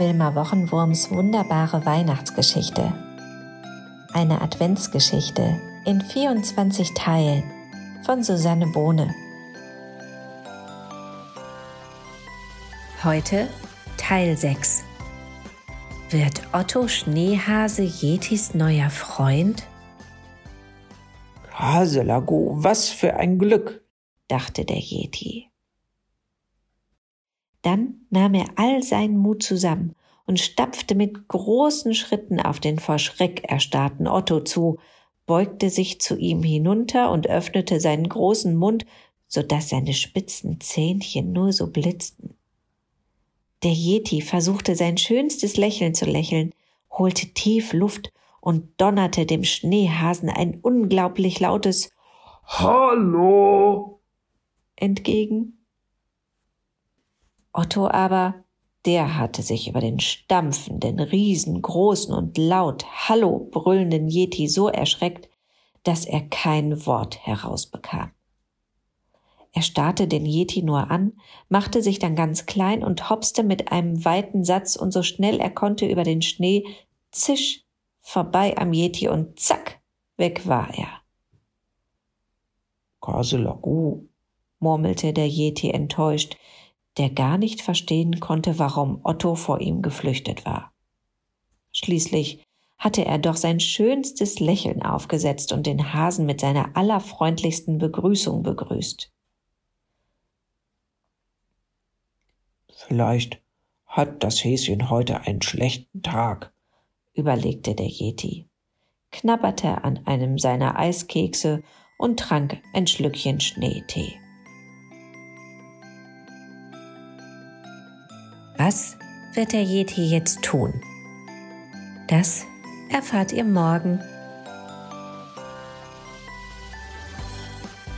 Wilma Wochenwurms wunderbare Weihnachtsgeschichte. Eine Adventsgeschichte in 24 Teilen von Susanne Bohne. Heute Teil 6. Wird Otto Schneehase Yetis neuer Freund? Haselago, was für ein Glück, dachte der Yeti. Dann nahm er all seinen Mut zusammen und stapfte mit großen Schritten auf den vor Schreck erstarrten Otto zu, beugte sich zu ihm hinunter und öffnete seinen großen Mund, so dass seine spitzen Zähnchen nur so blitzten. Der Yeti versuchte sein schönstes Lächeln zu lächeln, holte tief Luft und donnerte dem Schneehasen ein unglaublich lautes Hallo entgegen. Otto aber, der hatte sich über den stampfenden, riesengroßen und laut Hallo brüllenden Yeti so erschreckt, dass er kein Wort herausbekam. Er starrte den Yeti nur an, machte sich dann ganz klein und hopste mit einem weiten Satz und so schnell er konnte über den Schnee, zisch, vorbei am Yeti und zack, weg war er. Kaselagu, murmelte der Yeti enttäuscht, der gar nicht verstehen konnte, warum Otto vor ihm geflüchtet war. Schließlich hatte er doch sein schönstes Lächeln aufgesetzt und den Hasen mit seiner allerfreundlichsten Begrüßung begrüßt. Vielleicht hat das Häschen heute einen schlechten Tag, überlegte der Yeti, knabberte an einem seiner Eiskekse und trank ein Schlückchen Schneetee. Was wird der Yeti jetzt tun? Das erfahrt ihr morgen.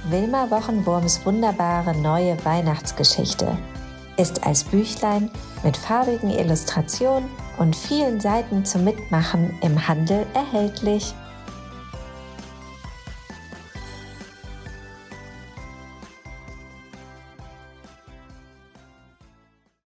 Wilma Wochenwurms wunderbare neue Weihnachtsgeschichte ist als Büchlein mit farbigen Illustrationen und vielen Seiten zum Mitmachen im Handel erhältlich.